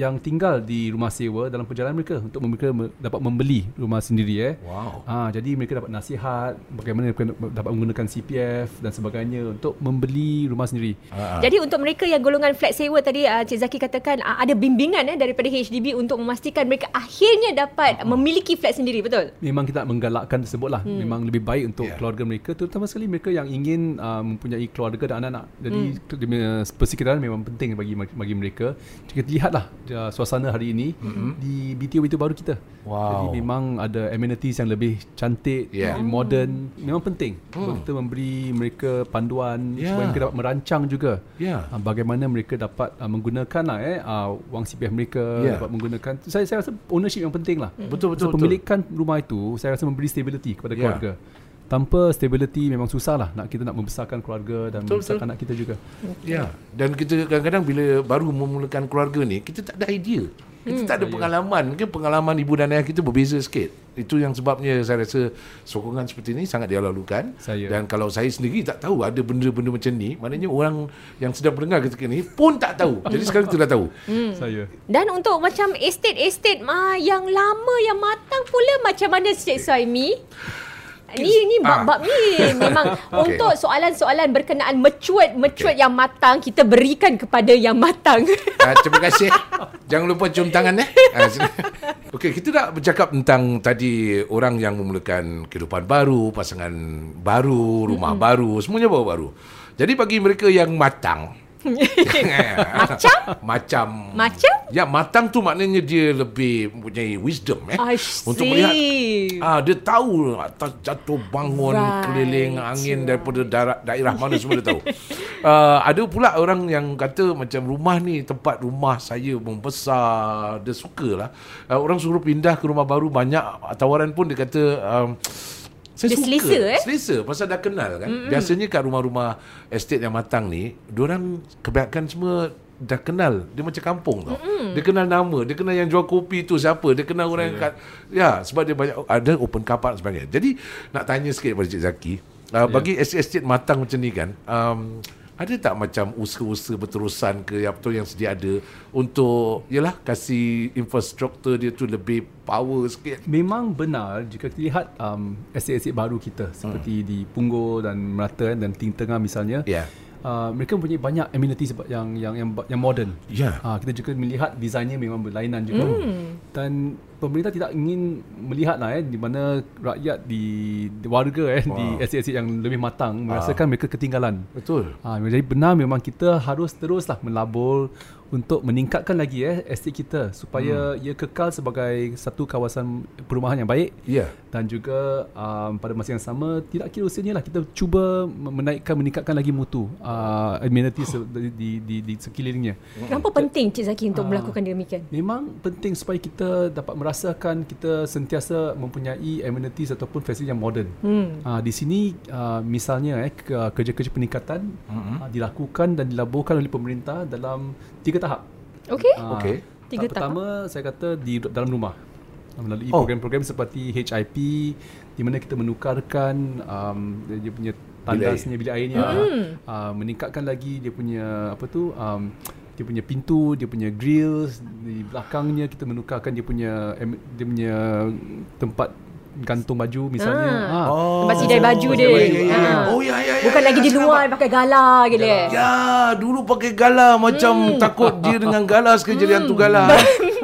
Speaker 3: yang tinggal di rumah sewa dalam perjalanan mereka untuk mereka me- dapat membeli rumah sendiri eh.
Speaker 1: Wow.
Speaker 3: Ah, jadi mereka dapat nasihat bagaimana mereka dapat menggunakan CPF dan sebagainya untuk membeli rumah sendiri.
Speaker 1: Ah,
Speaker 2: Jadi untuk mereka yang golongan flat sewa tadi uh, Cik Zaki katakan uh, ada bimbingan eh daripada HDB untuk memastikan mereka akhirnya dapat uh memiliki flat sendiri, betul?
Speaker 3: Memang kita menggalakkan tersebut lah. Hmm. Memang lebih baik untuk yeah. keluarga mereka, terutama sekali mereka yang ingin uh, mempunyai keluarga dan anak-anak. Jadi hmm. persekitaran memang penting bagi bagi mereka. Jika lihatlah uh, suasana hari ini hmm. di BTO itu baru kita.
Speaker 1: Wow.
Speaker 3: Jadi memang ada amenities yang lebih cantik,
Speaker 1: Ya.
Speaker 3: lebih modern. Memang penting hmm. kita memberi mereka panduan
Speaker 1: Ya.
Speaker 3: supaya mereka dapat merancang juga.
Speaker 1: Ya.
Speaker 3: Uh, bagaimana mereka dapat uh, menggunakan lah eh uh, wang CPF mereka
Speaker 1: Ya.
Speaker 3: dapat menggunakan saya saya rasa ownership yang penting lah.
Speaker 1: Betul, betul,
Speaker 3: So,
Speaker 1: betul.
Speaker 3: pemilikan rumah itu saya rasa memberi stability kepada
Speaker 1: Ya.
Speaker 3: keluarga. Tanpa stability memang susah lah nak kita nak membesarkan keluarga dan
Speaker 1: Betul,
Speaker 3: membesarkan
Speaker 1: betul.
Speaker 3: anak kita juga.
Speaker 1: Ya, dan kita kadang-kadang bila baru memulakan keluarga ni, kita tak ada idea. Kita tak ada pengalaman. Mungkin pengalaman ibu dan ayah kita berbeza sikit. Itu yang sebabnya saya rasa sokongan seperti ini sangat dilalukan.
Speaker 3: Saya.
Speaker 1: Dan kalau saya sendiri tak tahu ada benda-benda macam ni, maknanya orang yang sedang mendengar ketika ni pun tak tahu. Jadi sekarang kita dah tahu.
Speaker 3: Hmm. Saya.
Speaker 2: Dan untuk macam estate-estate uh, yang lama yang matang pula macam mana Cik Saimi? Ni ni
Speaker 1: Ah.
Speaker 2: bab-bab ni memang
Speaker 1: Okey.
Speaker 2: untuk soalan-soalan berkenaan matured matured yang matang kita berikan kepada yang matang.
Speaker 1: Uh, terima kasih. Jangan lupa cium tangan eh. Uh, Okey, kita nak bercakap tentang tadi orang yang memulakan kehidupan baru, pasangan baru, rumah mm-hmm. baru, semuanya baru-baru. Jadi bagi mereka yang matang,
Speaker 2: Macam?
Speaker 1: macam
Speaker 2: Macam?
Speaker 1: Ya, matang tu maknanya dia lebih mempunyai wisdom eh.
Speaker 2: I
Speaker 1: Untuk
Speaker 2: see.
Speaker 1: melihat ah dia tahu atas jatuh bangun
Speaker 2: Right.
Speaker 1: keliling angin daripada daerah, daerah mana semua dia tahu. uh, ada pula orang yang kata macam rumah ni tempat rumah saya membesar, dia sukalah. Uh, orang suruh pindah ke rumah baru banyak tawaran pun dia kata um, saya
Speaker 2: Dia
Speaker 1: suka.
Speaker 2: selesa, eh?
Speaker 1: Selesa pasal dah kenal kan. Mm-hmm. Biasanya kat rumah-rumah estate yang matang ni, diorang kebanyakan semua dah kenal. Dia macam kampung tau. Mm-hmm. Dia kenal nama, dia kenal yang jual kopi tu siapa, dia kenal orang yeah. yang kat ya sebab dia banyak ada open car park sebagainya. Jadi nak tanya sikit kepada Cik Zaki, uh, bagi estate-estate matang macam ni kan, um, ada tak macam usaha-usaha berterusan ke yang betul yang sedia ada untuk yalah kasih infrastruktur dia tu lebih power sikit.
Speaker 3: Memang benar jika kita lihat um, estate-estate baru kita seperti di Punggol dan Melata dan Ting Tengah misalnya.
Speaker 1: Ya.
Speaker 3: Uh, mereka mempunyai banyak amenities yang yang yang yang modern.
Speaker 1: Ya.
Speaker 3: Uh, kita juga melihat desainnya memang berlainan juga.
Speaker 2: Hmm.
Speaker 3: Dan pemerintah tidak ingin melihat lah eh di mana rakyat di, di warga eh wow. di estate-estate yang lebih matang merasakan mereka ketinggalan.
Speaker 1: Betul.
Speaker 3: Ha, jadi benar memang kita harus teruslah melabur untuk meningkatkan lagi eh estate kita supaya hmm. ia kekal sebagai satu kawasan perumahan yang baik
Speaker 1: Ya.
Speaker 3: dan juga um, pada masa yang sama tidak kira usianya lah kita cuba menaikkan meningkatkan lagi mutu uh, amenities oh. di, di, di, di sekelilingnya.
Speaker 2: Kenapa penting Cik Zaki untuk melakukan demikian?
Speaker 3: Memang penting supaya kita dapat merasakan kita sentiasa mempunyai amenities ataupun fasiliti yang moden.
Speaker 2: Hmm.
Speaker 3: Uh, di sini uh, misalnya eh ke- kerja-kerja peningkatan uh, dilakukan dan dilaburkan oleh pemerintah dalam tiga tahap.
Speaker 2: Okey.
Speaker 3: Ah,
Speaker 1: Okey.
Speaker 2: Tiga
Speaker 3: tahap pertama saya kata di dalam rumah melalui
Speaker 1: Oh.
Speaker 3: program-program seperti HIP di mana kita menukarkan um, dia dia punya tandasnya bilik airnya
Speaker 2: Hmm.
Speaker 3: uh, meningkatkan lagi dia punya apa tu um, dia punya pintu, dia punya grills di belakangnya kita menukarkan dia punya dia punya tempat gantung baju misalnya.
Speaker 2: Ah.
Speaker 3: Ah.
Speaker 2: Tempat sidai baju dia.
Speaker 1: Ya, ya, ya.
Speaker 2: Ah.
Speaker 1: Oh ya ya ya.
Speaker 2: Bukan
Speaker 1: ya,
Speaker 2: lagi di
Speaker 1: saya
Speaker 2: luar pakai galah gitu.
Speaker 1: Ya, dulu pakai galah macam
Speaker 2: Hmm.
Speaker 1: takut dia dengan galah sekali jadi hantu galah.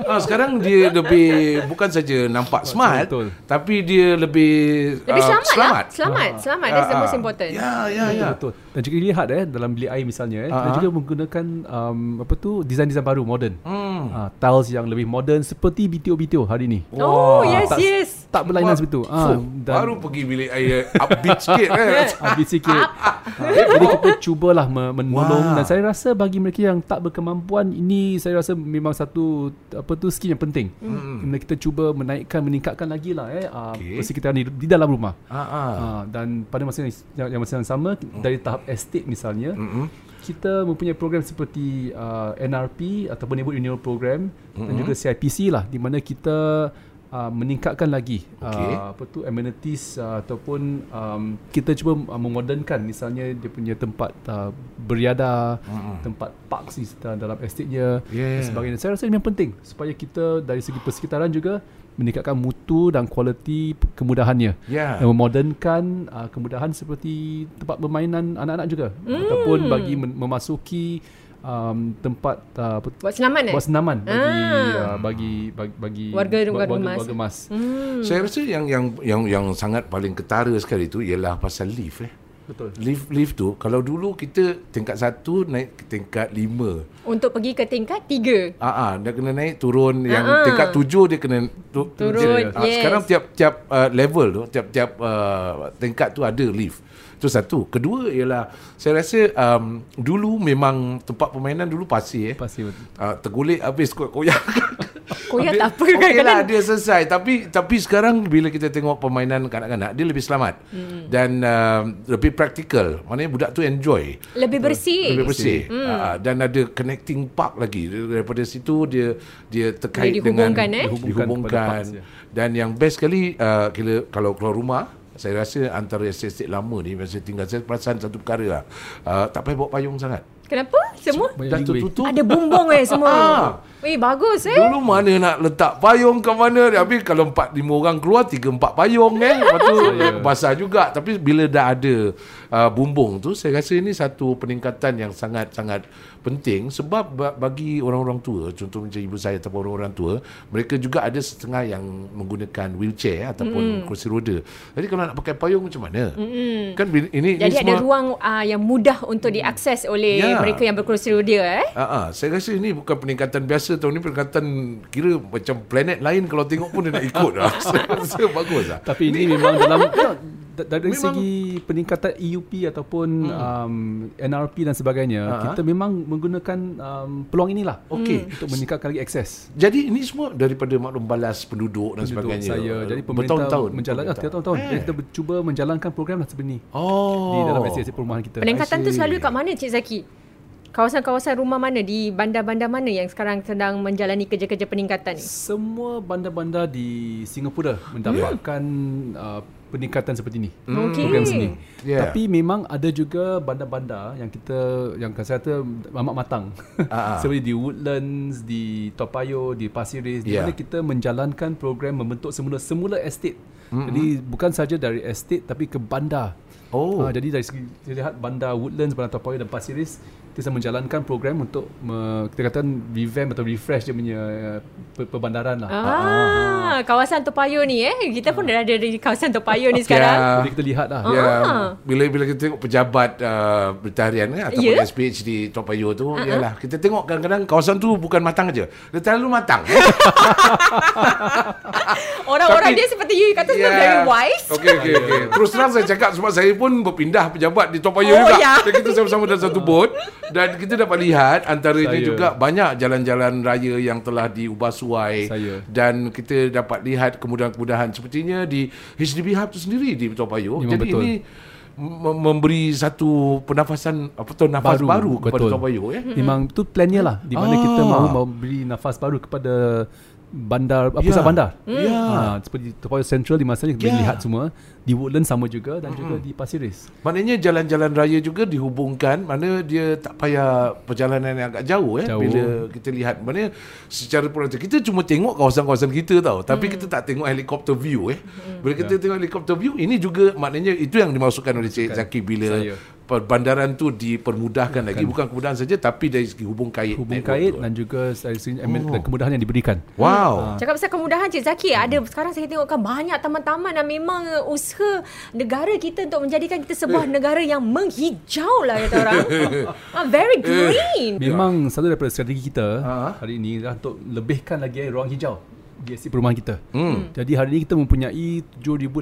Speaker 1: Ha, sekarang dia lebih bukan saja nampak smart,
Speaker 3: betul.
Speaker 1: tapi dia lebih
Speaker 2: Lebih
Speaker 1: ah,
Speaker 2: selamat,
Speaker 1: selamat.
Speaker 2: lah. Selamat. Selamat. That's the
Speaker 1: Ah,
Speaker 2: most
Speaker 1: ah.
Speaker 2: important.
Speaker 1: Ya, ya,
Speaker 3: Betul,
Speaker 1: ya.
Speaker 3: betul. Dan jika lihat eh dalam bilik air misalnya eh,
Speaker 1: Ah, ah.
Speaker 3: juga menggunakan um, apa tu desain-desain baru moden.
Speaker 1: Hmm.
Speaker 3: Ah, tiles yang lebih moden seperti BTO-BTO hari ni.
Speaker 2: Oh, yes,
Speaker 3: tak-
Speaker 2: yes.
Speaker 3: Tak berlainan seperti itu. Ah,
Speaker 1: baru pergi bilik air upbeat sikit eh.
Speaker 3: Habis sikit. Ah, jadi kita cubalah me- menolong
Speaker 1: Wah.
Speaker 3: dan saya rasa bagi mereka yang tak berkemampuan ini saya rasa memang satu apa tu skill yang penting.
Speaker 1: Hmm.
Speaker 3: Hmm. Kita cuba menaikkan meningkatkan lagi lah eh uh,
Speaker 1: Okey.
Speaker 3: persekitaran di, di dalam rumah.
Speaker 1: Ah, ah.
Speaker 3: Uh, dan pada masa yang, yang masa yang sama dari tahap estate misalnya
Speaker 1: Mm-mm.
Speaker 3: kita mempunyai program seperti uh, NRP ataupun Neighborhood Renewal Program mm-hmm. dan juga CIPC lah di mana kita uh, meningkatkan lagi
Speaker 1: Okey.
Speaker 3: uh, apa tu amenities uh, ataupun um, kita cuba uh, memodernkan misalnya dia punya tempat uh, beriadah, mm-hmm. tempat parks di sekitar dalam estate-nya
Speaker 1: Yeah.
Speaker 3: dan sebagainya. Saya rasa ini yang penting supaya kita dari segi persekitaran juga meningkatkan mutu dan kualiti kemudahannya
Speaker 1: Ya.
Speaker 3: dan memodernkan uh, kemudahan seperti tempat permainan anak-anak juga mm. ataupun bagi men- memasuki um, tempat uh, apa-
Speaker 2: Buat senaman eh?
Speaker 3: buat senaman bagi
Speaker 2: Ah.
Speaker 3: uh, bagi bagi bagi
Speaker 2: Warga-
Speaker 3: wa-
Speaker 2: warga
Speaker 3: warga,
Speaker 2: emas.
Speaker 3: warga emas.
Speaker 2: Hmm.
Speaker 1: Saya rasa yang yang yang yang sangat paling ketara sekali itu ialah pasal lift eh.
Speaker 3: Betul.
Speaker 1: Lift lift tu kalau dulu kita tingkat satu naik ke tingkat lima.
Speaker 2: Untuk pergi ke tingkat tiga.
Speaker 1: Ah, ah, dia kena naik turun yang
Speaker 2: Ah, ah.
Speaker 1: tingkat tujuh dia kena tu,
Speaker 2: Turun,
Speaker 1: dia, ah,
Speaker 2: yes.
Speaker 1: Sekarang tiap-tiap uh, level tu, tiap-tiap uh, tingkat tu ada lift. Itu satu. Kedua ialah saya rasa um, dulu memang tempat permainan dulu pasir eh.
Speaker 3: Pasti betul.
Speaker 1: Uh, tergulik habis koyak-koyak.
Speaker 2: Koyak
Speaker 1: Habis-
Speaker 2: tak apa
Speaker 1: Okey lah
Speaker 2: kadang-kadang.
Speaker 1: dia selesai tapi tapi sekarang bila kita tengok permainan kanak-kanak dia lebih selamat hmm. dan uh, lebih praktikal. Maknanya budak tu enjoy.
Speaker 2: Lebih bersih.
Speaker 1: Lebih bersih. Hmm. dan ada connecting park lagi. Daripada situ dia dia terkait
Speaker 2: Dia
Speaker 1: dengan
Speaker 2: dihubungkan, eh?
Speaker 3: Dihubungkan
Speaker 1: dihubungkan.
Speaker 3: ya.
Speaker 1: Dan yang best sekali uh, kira kalau keluar rumah saya rasa antara estate lama ni masa tinggal saya perasan satu perkara lah. Uh, tak payah bawa payung sangat.
Speaker 2: Kenapa? Semua?
Speaker 1: Dah tertutup.
Speaker 2: Ada bumbung eh semua.
Speaker 1: Ah.
Speaker 2: Weh, bagus eh.
Speaker 1: Dulu mana nak letak payung ke mana Habis kalau 4-5 orang keluar 3-4 payung kan Lepas tu basah juga Tapi bila dah ada uh, bumbung tu Saya rasa ini satu peningkatan yang sangat-sangat penting Sebab ba- bagi orang-orang tua Contoh macam ibu saya ataupun orang-orang tua Mereka juga ada setengah yang menggunakan wheelchair Ataupun kursi roda Jadi kalau nak pakai payung macam mana mm. Kan bila- ini,
Speaker 2: Jadi
Speaker 1: ini
Speaker 2: ada
Speaker 1: semua
Speaker 2: ruang uh, yang mudah untuk diakses oleh
Speaker 1: Ya.
Speaker 2: mereka yang berkerusi roda eh.
Speaker 1: Ah, saya rasa ini bukan peningkatan biasa tahun ni peningkatan kira macam planet lain kalau tengok pun dia nak ikut lah. saya rasa bagus lah.
Speaker 3: Tapi ini memang dalam da- dari
Speaker 1: Memang-
Speaker 3: segi peningkatan EUP ataupun um, NRP dan sebagainya,
Speaker 1: ha.
Speaker 3: kita memang menggunakan um, peluang inilah
Speaker 1: Okey.
Speaker 3: untuk meningkatkan lagi akses.
Speaker 1: Jadi ini semua daripada maklum balas penduduk dan
Speaker 3: Penduduk
Speaker 1: sebagainya.
Speaker 3: saya. Jadi pemerintah
Speaker 1: bertahun-tahun
Speaker 3: menjalankan
Speaker 1: pemerintah.
Speaker 3: tahun-tahun.
Speaker 1: Eh.
Speaker 3: Jadi kita cuba menjalankan program lah seperti ini
Speaker 1: Oh.
Speaker 3: di dalam estate perumahan kita.
Speaker 2: Peningkatan tu selalu kat mana Cik Zaki? Kawasan-kawasan rumah mana di bandar-bandar mana yang sekarang sedang menjalani kerja-kerja peningkatan ni?
Speaker 3: Semua bandar-bandar di Singapura mendapatkan uh, peningkatan seperti ini.
Speaker 2: Okey.
Speaker 3: Program sini.
Speaker 1: Yeah.
Speaker 3: Tapi memang ada juga bandar-bandar yang kita yang saya kata amat matang.
Speaker 1: Ah, ah.
Speaker 3: Seperti di Woodlands, di Toa Payoh, di Pasir Ris di
Speaker 1: Yeah.
Speaker 3: mana kita menjalankan program membentuk semula semula estate. Mm-hmm. Jadi bukan saja dari estate tapi ke bandar.
Speaker 1: Oh.
Speaker 3: Ah, jadi dari segi lihat bandar Woodlands, bandar Toa Payoh dan Pasir Ris kita sedang menjalankan program untuk me, kita katakan revamp atau refresh dia punya uh, per- perbandaran lah.
Speaker 2: Ah, kawasan Toa Payoh ni eh. Kita pun dah ada di kawasan Toa Payoh ni sekarang.
Speaker 1: Ya.
Speaker 3: Jadi kita lihat lah.
Speaker 1: Ya,
Speaker 2: Ah.
Speaker 1: bila bila kita tengok pejabat uh, bertarian kan, ataupun
Speaker 2: Ya.
Speaker 1: SPH di Toa Payoh tu, uh-huh. yalah kita tengok kadang-kadang kawasan tu bukan matang aja. Dia terlalu matang. eh.
Speaker 2: Orang-orang
Speaker 1: Tapi-
Speaker 2: dia seperti you kata semua very wise.
Speaker 1: Okey okey okey. Terus terang saya cakap sebab saya pun berpindah pejabat di Toa Payoh
Speaker 2: Oh,
Speaker 1: juga.
Speaker 2: ya.
Speaker 1: Dan kita sama-sama dalam satu bot dan kita dapat lihat antaranya
Speaker 3: Saya.
Speaker 1: juga banyak jalan-jalan raya yang telah diubah suai
Speaker 3: Saya.
Speaker 1: dan kita dapat lihat kemudahan-kemudahan sepertinya di HDB Hub tu sendiri di Toa Payoh. Jadi
Speaker 3: betul.
Speaker 1: ini mem- memberi satu pernafasan apa tu nafas baru, baru kepada
Speaker 3: betul.
Speaker 1: Toa Payoh ya.
Speaker 3: Memang tu plannya lah di mana
Speaker 1: Ah.
Speaker 3: kita mahu memberi nafas baru kepada bandar uh, pusat
Speaker 1: Ya.
Speaker 3: bandar.
Speaker 1: Ya.
Speaker 3: Ha, seperti Toa Payoh Central di masa ni kita
Speaker 1: Ya.
Speaker 3: lihat semua di Woodlands sama juga dan juga di Pasir Ris.
Speaker 1: Maknanya jalan-jalan raya juga dihubungkan mana dia tak payah perjalanan yang agak jauh eh
Speaker 3: Jauh.
Speaker 1: bila kita lihat mana secara perhatian kita cuma tengok kawasan-kawasan kita tau tapi kita tak tengok helikopter view eh bila kita tengok helikopter view ini juga maknanya itu yang dimasukkan oleh Cik Zaki bila
Speaker 3: Saya.
Speaker 1: Perbandaran tu dipermudahkan lagi bukan kemudahan saja tapi dari segi hubung kait
Speaker 3: Hubung kait
Speaker 1: tu.
Speaker 3: dan juga dari segi
Speaker 1: Oh.
Speaker 3: kemudahan yang diberikan.
Speaker 1: wow
Speaker 2: Cakap pasal kemudahan Cik Zaki ada sekarang saya tengokkan banyak taman-taman dan memang usaha negara kita untuk menjadikan kita sebuah negara yang menghijau lah kata orang. ah, very green.
Speaker 3: Memang satu daripada strategi kita
Speaker 1: Ha.
Speaker 3: hari ini adalah untuk lebihkan lagi eh, ruang hijau di estate perumahan kita.
Speaker 1: Hmm.
Speaker 3: Jadi hari ini kita mempunyai 7,800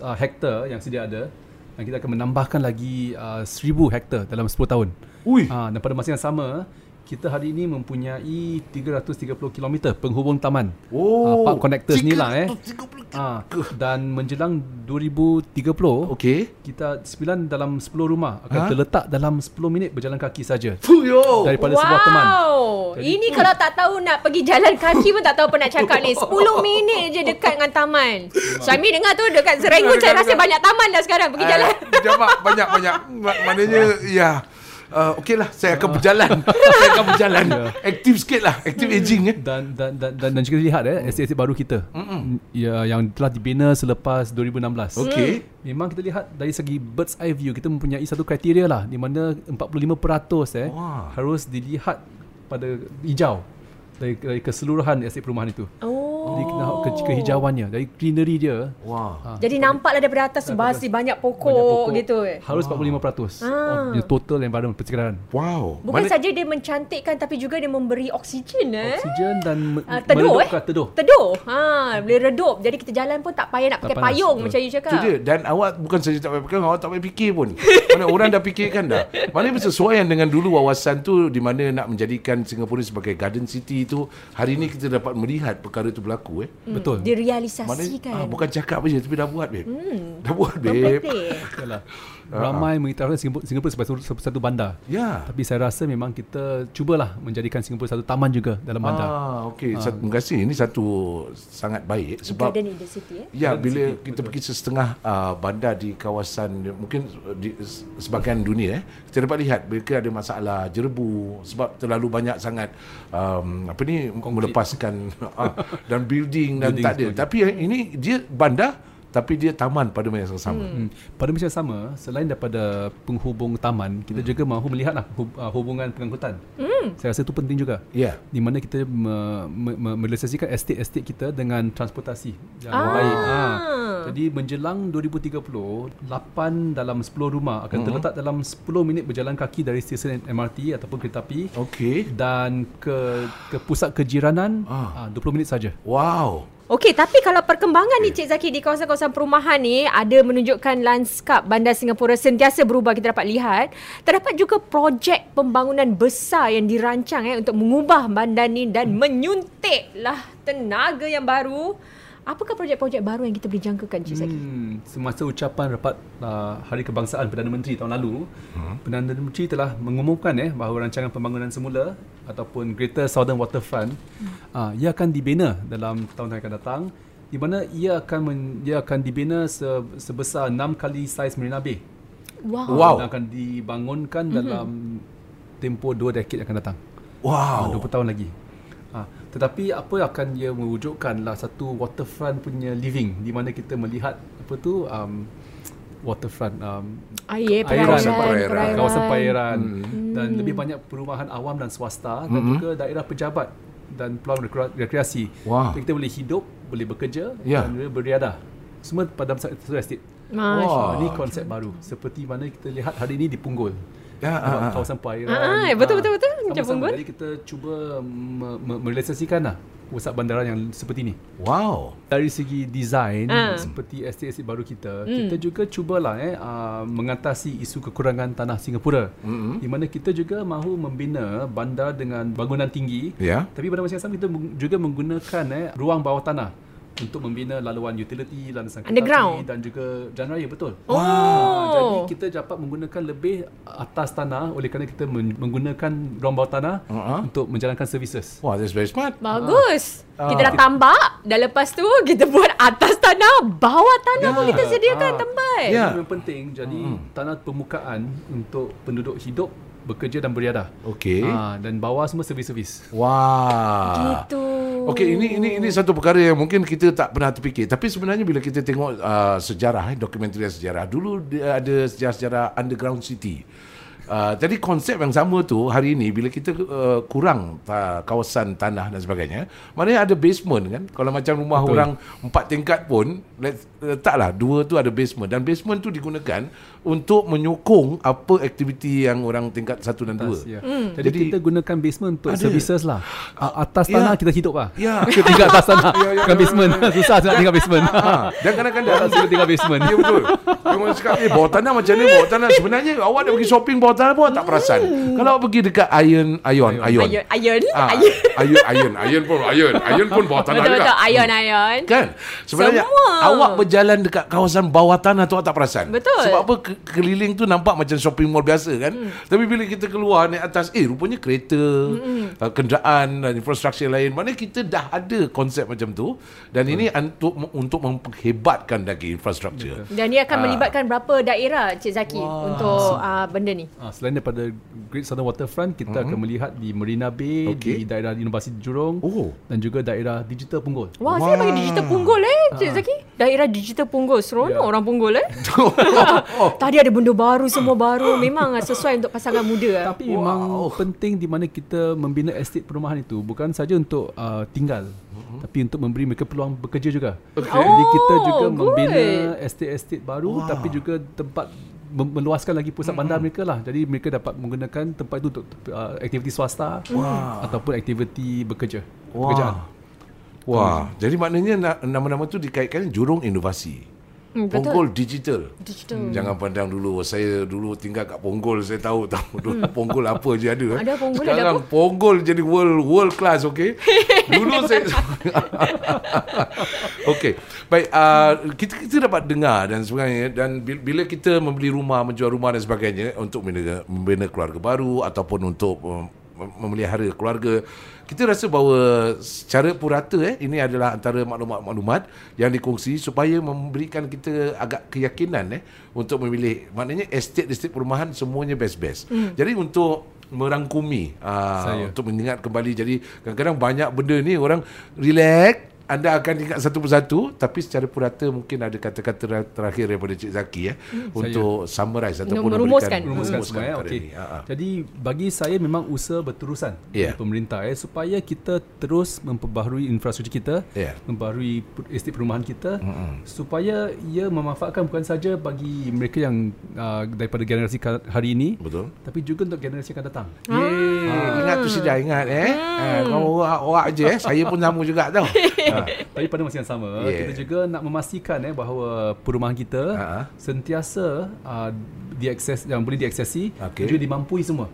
Speaker 3: uh, hektar yang sedia ada dan kita akan menambahkan lagi uh, 1,000 hektar dalam 10 tahun.
Speaker 1: Ui.
Speaker 3: Uh, dan pada masa yang sama kita hari ini mempunyai 330 km penghubung taman.
Speaker 1: Oh,
Speaker 3: Ah, park connectors ni lah eh.
Speaker 1: 330
Speaker 3: Ah, dan menjelang 2030
Speaker 1: okey
Speaker 3: kita 9 dalam 10 rumah akan
Speaker 1: Ha?
Speaker 3: terletak dalam 10 minit berjalan kaki saja
Speaker 1: Fuyo.
Speaker 3: daripada
Speaker 2: wow.
Speaker 3: sebuah teman.
Speaker 2: Jadi, Ini kalau tak tahu nak pergi jalan kaki pun tak tahu apa nak cakap ni. 10 minit je dekat dengan taman. Suami dengar tu dekat Serangoon saya rasa banyak taman dah sekarang pergi jalan.
Speaker 1: Jamak banyak-banyak. Ma- Maknanya ya. Uh, Okey lah Saya akan berjalan Saya akan berjalan Aktif sikit lah Aktif aging eh
Speaker 3: Dan dan dan dan, dan jika lihat eh estate-estate baru kita ya yang telah dibina selepas 2016.
Speaker 1: Okey.
Speaker 3: Memang kita lihat dari segi bird's eye view kita mempunyai satu kriteria lah di mana 45% eh
Speaker 1: Wah.
Speaker 3: harus dilihat pada hijau dari, dari keseluruhan estate perumahan itu.
Speaker 2: Oh.
Speaker 3: Jadi ke, ke, kehijauannya, dari greenery dia
Speaker 1: Wah
Speaker 3: ha,
Speaker 2: Jadi nampaklah daripada atas tu basi banyak pokok,
Speaker 3: banyak pokok
Speaker 2: gitu. eh.
Speaker 3: harus 45%
Speaker 2: Ah.
Speaker 3: of the total environment persekitaran.
Speaker 1: Wow
Speaker 2: Bukan saja dia mencantikkan tapi juga dia memberi oksigen eh.
Speaker 3: Oksigen dan me-
Speaker 2: Ah, teduh eh.
Speaker 3: teduh.
Speaker 2: Teduh. Ha, boleh redup. Jadi kita jalan pun tak payah nak
Speaker 3: Tak
Speaker 2: pakai
Speaker 3: panas,
Speaker 2: payung
Speaker 3: betul.
Speaker 2: macam you cakap.
Speaker 1: Itu dia Dan awak bukan saja tak payah fikir Awak tak payah fikir pun Mana orang dah fikirkan dah Mana bersesuaian dengan dulu wawasan tu Di mana nak menjadikan Singapura sebagai garden city tu Hari ni kita dapat melihat Perkara tu berlaku eh
Speaker 3: Betul.
Speaker 2: Dia
Speaker 1: Mana
Speaker 2: realisasikan.
Speaker 1: ah, Bukan cakap je Tapi dah buat babe
Speaker 2: Hmm.
Speaker 1: Dah buat babe.
Speaker 3: Yalah. Ramai mengiktirafkan Singapura, Singapura sebagai satu, satu bandar.
Speaker 1: Ya
Speaker 3: Tapi saya rasa memang kita cubalah menjadikan Singapura satu taman juga dalam bandar.
Speaker 1: Ah, okey. Ah. Terima kasih. Ini satu sangat baik sebab
Speaker 2: Garden in the city eh.
Speaker 1: Ya, bila
Speaker 3: City,
Speaker 1: kita pergi setengah uh, bandar di kawasan mungkin di sebahagian dunia eh, kita dapat lihat mereka ada masalah jerebu sebab terlalu banyak sangat um, apa ni melepaskan uh, dan building dan
Speaker 3: Building
Speaker 1: tak ada. Tapi ini dia bandar tapi dia taman pada masa yang sama.
Speaker 3: Hmm. Pada masa yang sama, selain daripada penghubung taman, kita
Speaker 1: Hmm.
Speaker 3: juga mahu melihatlah uh, hubungan pengangkutan. Hmm. Saya rasa itu penting juga.
Speaker 1: Ya.
Speaker 3: Di mana kita me, me, me, merealisasikan estate-estate kita dengan transportasi yang
Speaker 2: Ah.
Speaker 3: baik. Ha. Jadi menjelang 2030, 8 dalam 10 rumah akan
Speaker 1: Hmm.
Speaker 3: terletak dalam 10 minit berjalan kaki dari stesen MRT ataupun kereta api
Speaker 1: Okey.
Speaker 3: dan ke ke pusat kejiranan
Speaker 1: Ah.
Speaker 3: ah. 20 minit saja.
Speaker 1: Wow.
Speaker 2: Okey, tapi kalau perkembangan ni Cik Zaki di kawasan-kawasan perumahan ni ada menunjukkan lanskap bandar Singapura sentiasa berubah kita dapat lihat. Terdapat juga projek pembangunan besar yang dirancang eh untuk mengubah bandar ni dan menyuntiklah tenaga yang baru Apakah projek-projek baru yang kita boleh jangkakan Cik Zaki?
Speaker 3: Hmm, semasa ucapan rapat uh, Hari Kebangsaan Perdana Menteri tahun lalu, hmm. Perdana Menteri telah mengumumkan eh bahawa rancangan pembangunan semula ataupun Greater Southern Waterfront hmm. uh, ia akan dibina dalam tahun yang akan datang di mana ia akan men, ia akan dibina se, sebesar 6 kali saiz Marina Bay.
Speaker 2: Wow.
Speaker 1: Wow.
Speaker 3: Dan akan dibangunkan mm-hmm. dalam tempoh 2 dekad yang akan datang.
Speaker 1: Wow.
Speaker 3: Uh, 20 tahun lagi. Tetapi apa akan ia mewujudkan lah satu waterfront punya living di mana kita melihat apa tu um, waterfront um,
Speaker 2: Air,
Speaker 3: airan,
Speaker 2: perairan,
Speaker 1: perairan.
Speaker 2: perairan.
Speaker 3: kawasan perairan
Speaker 1: Hmm.
Speaker 3: dan lebih banyak perumahan awam dan swasta dan
Speaker 1: Hmm.
Speaker 3: juga daerah pejabat dan peluang rekre- rekreasi.
Speaker 1: Wah.
Speaker 3: Kita boleh hidup, boleh bekerja
Speaker 1: Ya.
Speaker 3: dan boleh beriadah. Semua pada satu estate.
Speaker 1: Wah.
Speaker 3: Ini konsep baru seperti mana kita lihat hari ini di Punggol.
Speaker 1: Ya,
Speaker 3: Nampak
Speaker 1: ah, ah.
Speaker 3: kawasan perairan.
Speaker 2: Ah, ah, betul, betul, betul. Macam. Punggol.
Speaker 3: Jadi kita cuba me- me- merealisasikan lah pusat bandaran yang seperti ini.
Speaker 1: Wow.
Speaker 3: Dari segi design
Speaker 2: Ah.
Speaker 3: seperti estate-estate baru kita, kita juga cubalah eh uh, mengatasi isu kekurangan tanah Singapura.
Speaker 1: Mm-mm.
Speaker 3: Di mana kita juga mahu membina bandar dengan bangunan tinggi.
Speaker 1: Ya.
Speaker 3: Tapi pada masa yang sama kita juga menggunakan eh ruang bawah tanah untuk membina laluan utility, landasan kereta dan juga jalan raya betul.
Speaker 2: Oh.
Speaker 3: Ah, jadi kita dapat menggunakan lebih atas tanah oleh kerana kita men- menggunakan ruang bawah tanah
Speaker 1: Uh-huh.
Speaker 3: untuk menjalankan services.
Speaker 1: Wow, that's very smart.
Speaker 2: Bagus.
Speaker 1: Ah.
Speaker 2: Kita dah tambak dan lepas tu kita buat atas tanah, bawah tanah pun
Speaker 3: Ya.
Speaker 2: kita sediakan
Speaker 3: Ah.
Speaker 2: tempat.
Speaker 1: Ya.
Speaker 3: Itu yang penting. Jadi tanah permukaan untuk penduduk hidup, bekerja dan beriadah.
Speaker 1: Okey.
Speaker 3: Ah, dan bawah semua servis-servis.
Speaker 1: Wah.
Speaker 2: Gitu.
Speaker 1: Okey, ini ini ini satu perkara yang mungkin kita tak pernah terfikir. Tapi sebenarnya bila kita tengok uh, sejarah, eh, dokumentari sejarah, dulu dia ada sejarah-sejarah underground city. Uh, jadi konsep yang sama tu hari ini bila kita uh, kurang uh, kawasan tanah dan sebagainya, maknanya ada basement kan. Kalau macam rumah Betul. orang empat tingkat pun letaklah dua tu ada basement dan basement tu digunakan untuk menyokong apa aktiviti yang orang tingkat satu dan dua.
Speaker 3: Atas, ya.
Speaker 2: Hmm.
Speaker 3: Jadi,
Speaker 1: Jadi-
Speaker 3: kita gunakan basement untuk
Speaker 1: Ada.
Speaker 3: services lah. Ah, atas
Speaker 1: Ya.
Speaker 3: tanah kita hidup lah.
Speaker 1: Ya.
Speaker 3: Kita tinggal atas tanah.
Speaker 1: Ya, ya,
Speaker 3: Bukan
Speaker 1: ya,
Speaker 3: basement. Susah nak tinggal basement.
Speaker 1: Ha, dan kadang-kadang
Speaker 3: suka tinggal basement.
Speaker 1: Ya betul. Memang cakap, eh bawah tanah macam ni bawah tanah. Sebenarnya awak nak pergi shopping bawah tanah pun tak perasan. Kalau awak pergi dekat Iron, Ion, Ion.
Speaker 2: Iron, iron,
Speaker 1: Ah,
Speaker 2: iron.
Speaker 1: Iron, Iron, Iron pun, Iron, Iron pun bawah tanah
Speaker 2: Betul
Speaker 1: juga.
Speaker 2: betul iron iron.
Speaker 1: Kan? Sebenarnya
Speaker 2: Semua.
Speaker 1: awak berjalan dekat kawasan bawah tanah tu awak tak perasan.
Speaker 2: Betul.
Speaker 1: Sebab apa ke- keliling tu nampak macam shopping mall biasa kan.
Speaker 2: Hmm.
Speaker 1: Tapi bila kita keluar naik atas, eh rupanya kereta,
Speaker 2: Hmm.
Speaker 1: uh, kenderaan dan infrastruktur lain. Maknanya kita dah ada konsep macam tu dan ini untuk untuk menghebatkan lagi infrastruktur.
Speaker 2: Dan dia akan
Speaker 1: Ah.
Speaker 2: melibatkan berapa daerah Cik Zaki
Speaker 1: Wah.
Speaker 2: untuk uh, benda ni?
Speaker 3: Ah, selain daripada Great Southern Waterfront, kita akan melihat di Marina Bay,
Speaker 1: Okey.
Speaker 3: di daerah inovasi Jurong
Speaker 1: Oh.
Speaker 3: dan juga daerah digital Punggol.
Speaker 2: Wah, saya bagi digital punggol eh Cik Zaki. Daerah digital punggol. Seronok
Speaker 3: Ya.
Speaker 2: orang punggol eh. Tadi ada benda baru, semua baru. Memang sesuai untuk pasangan muda.
Speaker 3: Tapi wow. memang penting di mana kita membina estate perumahan itu bukan saja untuk uh, tinggal uh-huh. tapi untuk memberi mereka peluang bekerja juga.
Speaker 1: Okay.
Speaker 3: Jadi kita juga
Speaker 2: Oh,
Speaker 3: membina
Speaker 2: good.
Speaker 3: estate-estate baru
Speaker 1: Wow.
Speaker 3: tapi juga tempat meluaskan lagi pusat bandar mereka lah. Jadi mereka dapat menggunakan tempat itu untuk uh, aktiviti swasta
Speaker 1: Wah.
Speaker 3: ataupun aktiviti bekerja.
Speaker 1: Wah.
Speaker 3: Pekerjaan.
Speaker 1: Wah, jadi maknanya na- nama-nama tu dikaitkan Jurong Inovasi.
Speaker 2: Hmm, betul.
Speaker 1: Ponggol Digital.
Speaker 2: Digital.
Speaker 1: Jangan pandang dulu Saya dulu tinggal kat Ponggol Saya tahu tahu dulu Ponggol apa je ada.
Speaker 2: Hmm. Ada Ponggol, ada
Speaker 1: Sekarang
Speaker 2: apa?
Speaker 1: Ponggol jadi world world class okey. Dulu saya Okey. Baik uh, kita kita dapat dengar dan sebagainya dan bil- bila kita membeli rumah menjual rumah dan sebagainya untuk membina, membina keluarga baru ataupun untuk um, mem- memelihara keluarga kita rasa bahawa secara purata eh ini adalah antara maklumat-maklumat yang dikongsi supaya memberikan kita agak keyakinan eh untuk memilih maknanya estate-estate perumahan semuanya best-best. Hmm. Jadi untuk merangkumi
Speaker 3: Saya.
Speaker 1: uh, untuk mengingat kembali jadi kadang-kadang banyak benda ni orang relax anda akan ingat satu persatu tapi secara purata mungkin ada kata-kata ra- terakhir daripada Cik Zaki eh hmm. untuk summarize ataupun
Speaker 2: Merumuskan.
Speaker 1: memberikan-
Speaker 3: Rumuskan semua ya.
Speaker 1: Ha, ha.
Speaker 3: Jadi bagi saya memang usaha berterusan
Speaker 1: Ya.
Speaker 3: dari pemerintah eh supaya kita terus memperbaharui infrastruktur kita,
Speaker 1: Ya.
Speaker 3: memperbaharui per- estate perumahan kita mm-hmm. supaya ia memanfaatkan bukan saja bagi mereka yang uh, daripada generasi hari ini
Speaker 1: Betul.
Speaker 3: tapi juga untuk generasi yang akan datang.
Speaker 1: Yeay,
Speaker 2: Ah.
Speaker 1: ingat tu sudah ingat eh.
Speaker 2: Hmm.
Speaker 1: Eh, kau awak, awak je eh. Saya pun sama juga tau. ha.
Speaker 3: Tapi pada masa yang sama
Speaker 1: Yeah.
Speaker 3: yeah. kita juga nak memastikan eh bahawa perumahan kita
Speaker 1: Ha.
Speaker 3: sentiasa uh, diakses yang boleh diaksesi okay. juga dimampui semua.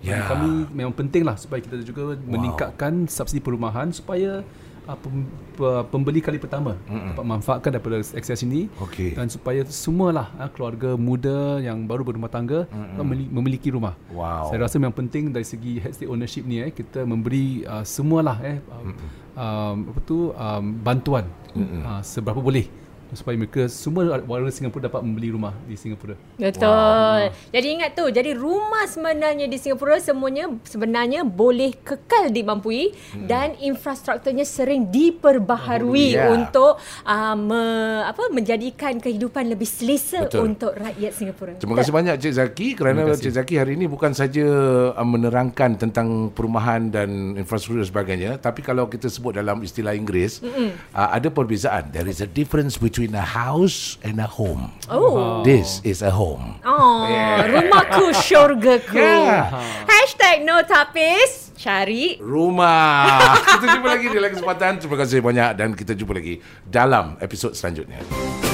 Speaker 1: Ya.
Speaker 3: Dan Kami memang penting lah supaya kita juga wow. meningkatkan subsidi perumahan supaya uh, pem, pe- pembeli kali pertama. Mm dapat manfaatkan daripada akses ini.
Speaker 1: Okey.
Speaker 3: dan supaya semualah uh, keluarga muda yang baru berumah tangga mm memiliki rumah.
Speaker 1: Wow.
Speaker 3: Saya rasa yang penting dari segi head state ownership ni eh kita memberi uh, semualah eh um, um, apa tu um, bantuan. Uh, seberapa boleh supaya mereka semua warga Singapura dapat membeli rumah di Singapura.
Speaker 2: Betul. Wow. Jadi ingat tu, jadi rumah sebenarnya di Singapura semuanya sebenarnya boleh kekal dimampui hmm. dan infrastrukturnya sering diperbaharui
Speaker 1: Ya.
Speaker 2: untuk uh, me, apa menjadikan kehidupan lebih selesa
Speaker 1: Betul.
Speaker 2: untuk rakyat Singapura.
Speaker 1: Terima kasih banyak Cik Zaki kerana Cik Zaki hari ini bukan saja uh, menerangkan tentang perumahan dan infrastruktur dan sebagainya tapi kalau kita sebut dalam istilah Inggeris uh, ada perbezaan there is a difference between a house and a home.
Speaker 2: Oh.
Speaker 1: this is a home.
Speaker 2: Oh, rumahku syurgaku.
Speaker 1: Yeah.
Speaker 2: Hashtag no tapis, cari.
Speaker 1: Rumah. Kita jumpa lagi di lain kesempatan. Terima kasih banyak dan kita jumpa lagi dalam episod selanjutnya